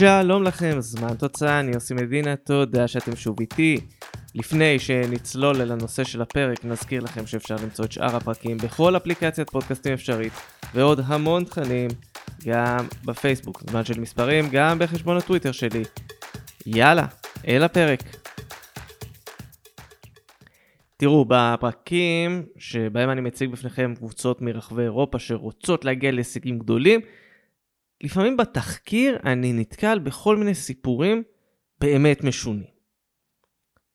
שלום לכם, זמן תוצאה, אני יוסי מדינה, תודה שאתם שוב איתי. לפני שנצלול אל הנושא של הפרק, נזכיר לכם שאפשר למצוא את שאר הפרקים בכל אפליקציית פודקאסטים אפשרית, ועוד המון תכנים, גם בפייסבוק, זמן של מספרים, גם בחשבון הטוויטר שלי. יאללה, אל הפרק. תראו, בפרקים שבהם אני מציג בפניכם קבוצות מרחבי אירופה שרוצות להגיע להישגים גדולים, לפעמים בתחקיר אני נתקל בכל מיני סיפורים באמת משונים.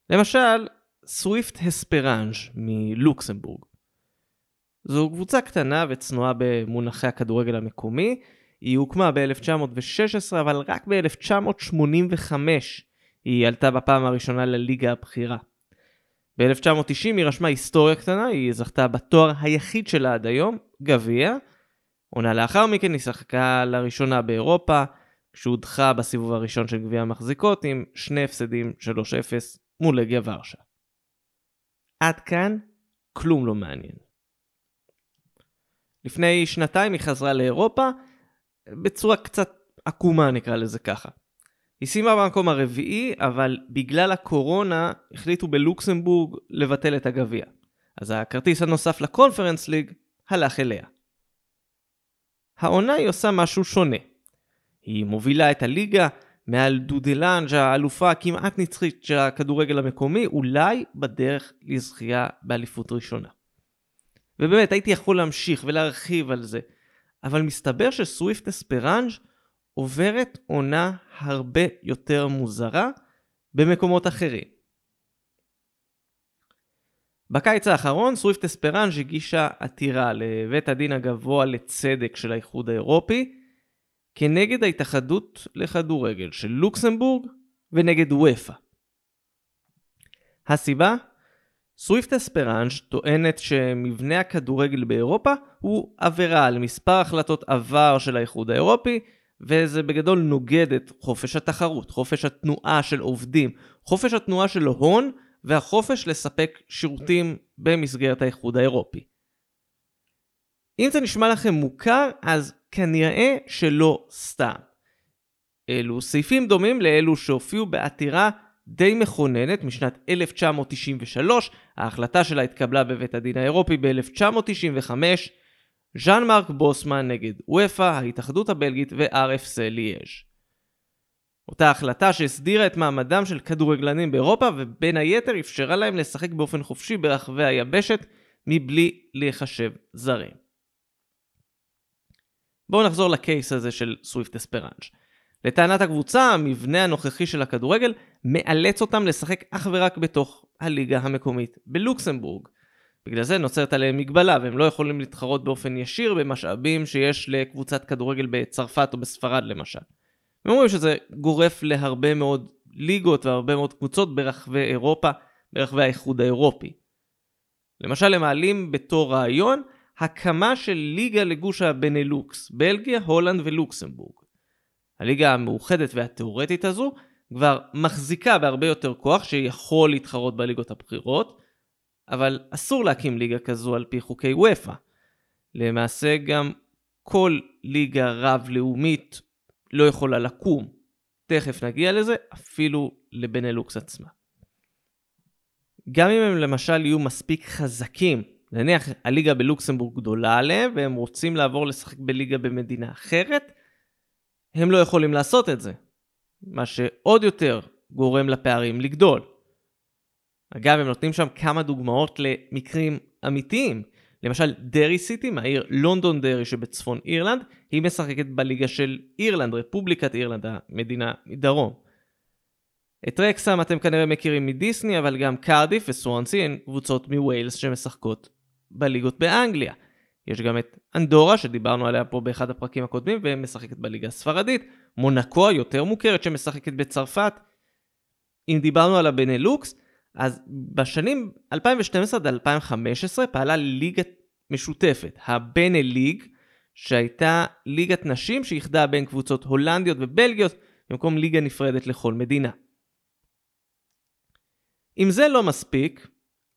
למשל, סוויפט הספרנג' מלוקסמבורג. זו קבוצה קטנה וצנועה במונחי הכדורגל המקומי, היא הוקמה ב-1916 אבל רק ב-1985 היא עלתה בפעם הראשונה לליגה הבכירה. ב-1990 היא רשמה היסטוריה קטנה, היא זכתה בתואר היחיד שלה עד היום, גביע, עונה לאחר מכן היא שיחקה לראשונה באירופה, כשהודחה בסיבוב הראשון של גביע המחזיקות עם שני הפסדים 3-0 מול לגיה ורשה. עד כאן, כלום לא מעניין. לפני שנתיים היא חזרה לאירופה, בצורה קצת עקומה נקרא לזה ככה. היא סיימה במקום הרביעי, אבל בגלל הקורונה החליטו בלוקסמבורג לבטל את הגביע. אז הכרטיס הנוסף לקונפרנס ליג הלך אליה. העונה היא עושה משהו שונה. היא מובילה את הליגה מעל דודלנג' האלופה הכמעט נצחית של הכדורגל המקומי, אולי בדרך לזכייה באליפות ראשונה. ובאמת, הייתי יכול להמשיך ולהרחיב על זה, אבל מסתבר שסוויפט אספרנג' עוברת עונה הרבה יותר מוזרה במקומות אחרים. בקיץ האחרון סוויפט אספרנג' הגישה עתירה לבית הדין הגבוה לצדק של האיחוד האירופי כנגד ההתאחדות לכדורגל של לוקסמבורג ונגד וופא. הסיבה? סוויפט אספרנג' טוענת שמבנה הכדורגל באירופה הוא עבירה על מספר החלטות עבר של האיחוד האירופי וזה בגדול נוגד את חופש התחרות, חופש התנועה של עובדים, חופש התנועה של הון והחופש לספק שירותים במסגרת האיחוד האירופי. אם זה נשמע לכם מוכר, אז כנראה שלא סתם. אלו סעיפים דומים לאלו שהופיעו בעתירה די מכוננת משנת 1993, ההחלטה שלה התקבלה בבית הדין האירופי ב-1995, ז'אן מרק בוסמן נגד וופא, ההתאחדות הבלגית ו-RFC ליאז'. אותה החלטה שהסדירה את מעמדם של כדורגלנים באירופה ובין היתר אפשרה להם לשחק באופן חופשי ברחבי היבשת מבלי להיחשב זרים. בואו נחזור לקייס הזה של סוויפט אספרנג'. לטענת הקבוצה, המבנה הנוכחי של הכדורגל מאלץ אותם לשחק אך ורק בתוך הליגה המקומית בלוקסמבורג. בגלל זה נוצרת עליהם מגבלה והם לא יכולים להתחרות באופן ישיר במשאבים שיש לקבוצת כדורגל בצרפת או בספרד למשל. הם אומרים שזה גורף להרבה מאוד ליגות והרבה מאוד קבוצות ברחבי אירופה, ברחבי האיחוד האירופי. למשל הם מעלים בתור רעיון הקמה של ליגה לגוש הבנלוקס, בלגיה, הולנד ולוקסמבורג. הליגה המאוחדת והתאורטית הזו כבר מחזיקה בהרבה יותר כוח שיכול להתחרות בליגות הבכירות, אבל אסור להקים ליגה כזו על פי חוקי וופא. למעשה גם כל ליגה רב-לאומית לא יכולה לקום. תכף נגיע לזה, אפילו לבנלוקס עצמה. גם אם הם למשל יהיו מספיק חזקים, נניח הליגה בלוקסמבורג גדולה עליהם והם רוצים לעבור לשחק בליגה במדינה אחרת, הם לא יכולים לעשות את זה. מה שעוד יותר גורם לפערים לגדול. אגב, הם נותנים שם כמה דוגמאות למקרים אמיתיים. למשל, דרי סיטי מהעיר לונדון דרי שבצפון אירלנד, היא משחקת בליגה של אירלנד, רפובליקת אירלנד, המדינה מדרום. את רקסם אתם כנראה מכירים מדיסני, אבל גם קרדיף וסוונסי הן קבוצות מווילס שמשחקות בליגות באנגליה. יש גם את אנדורה שדיברנו עליה פה באחד הפרקים הקודמים ומשחקת בליגה הספרדית, מונקו היותר מוכרת שמשחקת בצרפת. אם דיברנו על הבנלוקס, אז בשנים 2012 עד 2015 פעלה ליגה משותפת, הבנה ליג, שהייתה ליגת נשים שאיחדה בין קבוצות הולנדיות ובלגיות במקום ליגה נפרדת לכל מדינה. אם זה לא מספיק,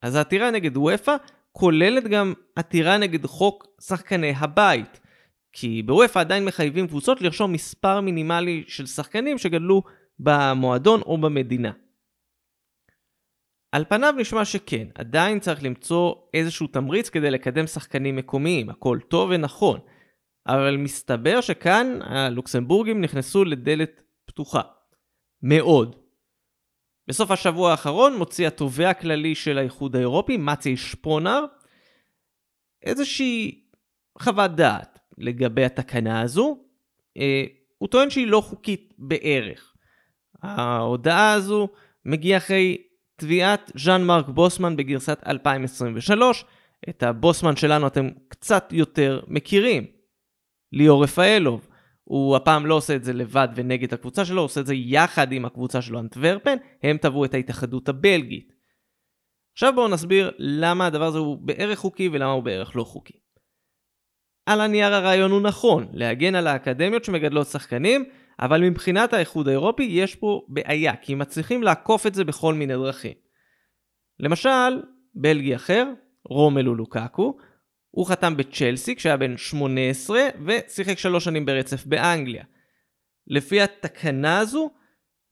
אז העתירה נגד וופא כוללת גם עתירה נגד חוק שחקני הבית. כי בוופא עדיין מחייבים קבוצות לרשום מספר מינימלי של שחקנים שגדלו במועדון או במדינה. על פניו נשמע שכן, עדיין צריך למצוא איזשהו תמריץ כדי לקדם שחקנים מקומיים, הכל טוב ונכון, אבל מסתבר שכאן הלוקסמבורגים נכנסו לדלת פתוחה. מאוד. בסוף השבוע האחרון מוציא התובע הכללי של האיחוד האירופי, מצי שפונר, איזושהי חוות דעת לגבי התקנה הזו. אה, הוא טוען שהיא לא חוקית בערך. ההודעה הזו מגיעה אחרי תביעת ז'אן מרק בוסמן בגרסת 2023. את הבוסמן שלנו אתם קצת יותר מכירים. ליאור רפאלוב. הוא הפעם לא עושה את זה לבד ונגד הקבוצה שלו, הוא עושה את זה יחד עם הקבוצה שלו אנטוורפן, הם תבעו את ההתאחדות הבלגית. עכשיו בואו נסביר למה הדבר הזה הוא בערך חוקי ולמה הוא בערך לא חוקי. על הנייר הרעיון הוא נכון, להגן על האקדמיות שמגדלות שחקנים, אבל מבחינת האיחוד האירופי יש פה בעיה, כי הם מצליחים לעקוף את זה בכל מיני דרכים. למשל, בלגי אחר, רומלו לוקקו, הוא חתם בצ'לסי כשהיה בן 18 ושיחק שלוש שנים ברצף באנגליה. לפי התקנה הזו,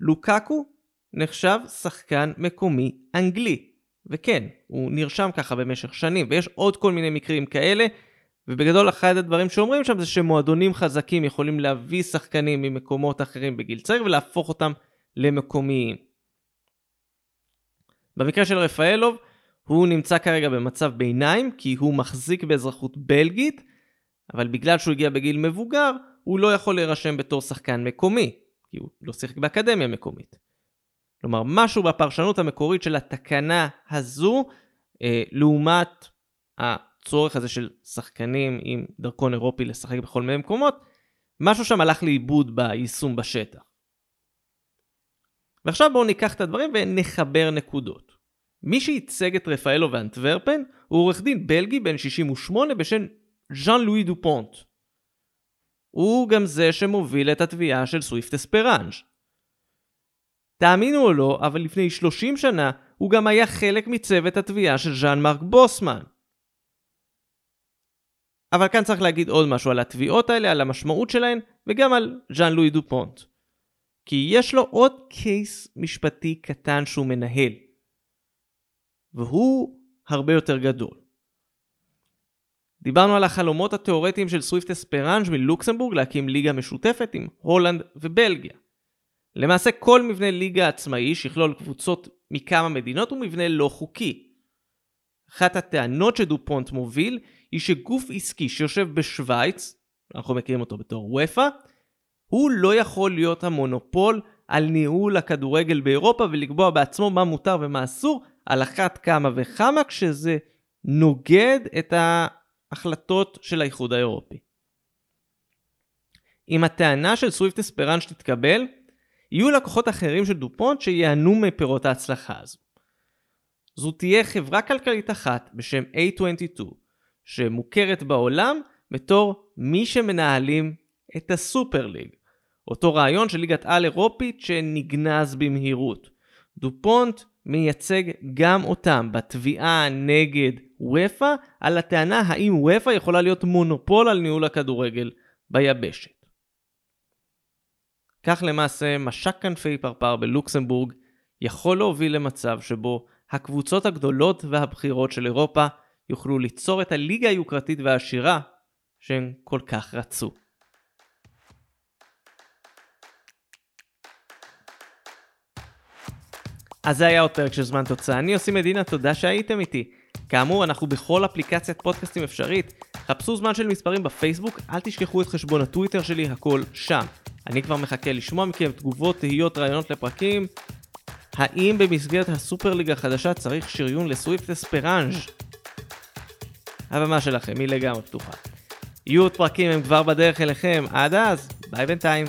לוקקו נחשב שחקן מקומי אנגלי. וכן, הוא נרשם ככה במשך שנים, ויש עוד כל מיני מקרים כאלה, ובגדול אחד הדברים שאומרים שם זה שמועדונים חזקים יכולים להביא שחקנים ממקומות אחרים בגיל צעיר ולהפוך אותם למקומיים. במקרה של רפאלוב, הוא נמצא כרגע במצב ביניים כי הוא מחזיק באזרחות בלגית, אבל בגלל שהוא הגיע בגיל מבוגר, הוא לא יכול להירשם בתור שחקן מקומי, כי הוא לא שיחק באקדמיה מקומית. כלומר, משהו בפרשנות המקורית של התקנה הזו, אה, לעומת הצורך הזה של שחקנים עם דרכון אירופי לשחק בכל מיני מקומות, משהו שם הלך לאיבוד ביישום בשטח. ועכשיו בואו ניקח את הדברים ונחבר נקודות. מי שייצג את רפאלו ואנטוורפן הוא עורך דין בלגי בן 68 בשם ז'אן לואי דופונט. הוא גם זה שמוביל את התביעה של סוויפט אספרבק. תאמינו או לא, אבל לפני 30 שנה הוא גם היה חלק מצוות התביעה של ז'אן מרק בוסמן. אבל כאן צריך להגיד עוד משהו על התביעות האלה, על המשמעות שלהן, וגם על ז'אן לואי דופונט. כי יש לו עוד case משפטי קטן שהוא מנהל. והוא הרבה יותר גדול. דיברנו על החלומות התאורטיים של סוויפט אספרנג' מלוקסמבורג להקים ליגה משותפת עם הולנד ובלגיה. למעשה כל מבנה ליגה עצמאי שיכלול קבוצות מכמה מדינות הוא מבנה לא חוקי. אחת הטענות שדופונט מוביל היא שגוף עסקי שיושב בשוויץ, אנחנו מכירים אותו בתור ופא, הוא לא יכול להיות המונופול על ניהול הכדורגל באירופה ולקבוע בעצמו מה מותר ומה אסור, על אחת כמה וכמה כשזה נוגד את ההחלטות של האיחוד האירופי. אם הטענה של סוויפט אספרנג' תתקבל, יהיו לקוחות אחרים של דופונט שייהנו מפירות ההצלחה הזו. זו תהיה חברה כלכלית אחת בשם A22, שמוכרת בעולם בתור מי שמנהלים את הסופר ליג. אותו רעיון של ליגת על אירופית שנגנז במהירות. דופונט מייצג גם אותם בתביעה נגד ופא על הטענה האם ופא יכולה להיות מונופול על ניהול הכדורגל ביבשת. כך למעשה משק כנפי פרפר בלוקסמבורג יכול להוביל למצב שבו הקבוצות הגדולות והבכירות של אירופה יוכלו ליצור את הליגה היוקרתית והעשירה שהם כל כך רצו. אז זה היה עוד פרק של זמן תוצאה. אני עושים מדינה, תודה שהייתם איתי. כאמור, אנחנו בכל אפליקציית פודקאסטים אפשרית. חפשו זמן של מספרים בפייסבוק, אל תשכחו את חשבון הטוויטר שלי, הכל שם. אני כבר מחכה לשמוע מכם תגובות, תהיות, רעיונות לפרקים. האם במסגרת הסופר ליגה החדשה צריך שריון לסוויפט אספרנג'? הבמה שלכם היא לגמרי פתוחה. יהיו עוד פרקים, הם כבר בדרך אליכם. עד אז, ביי בינתיים.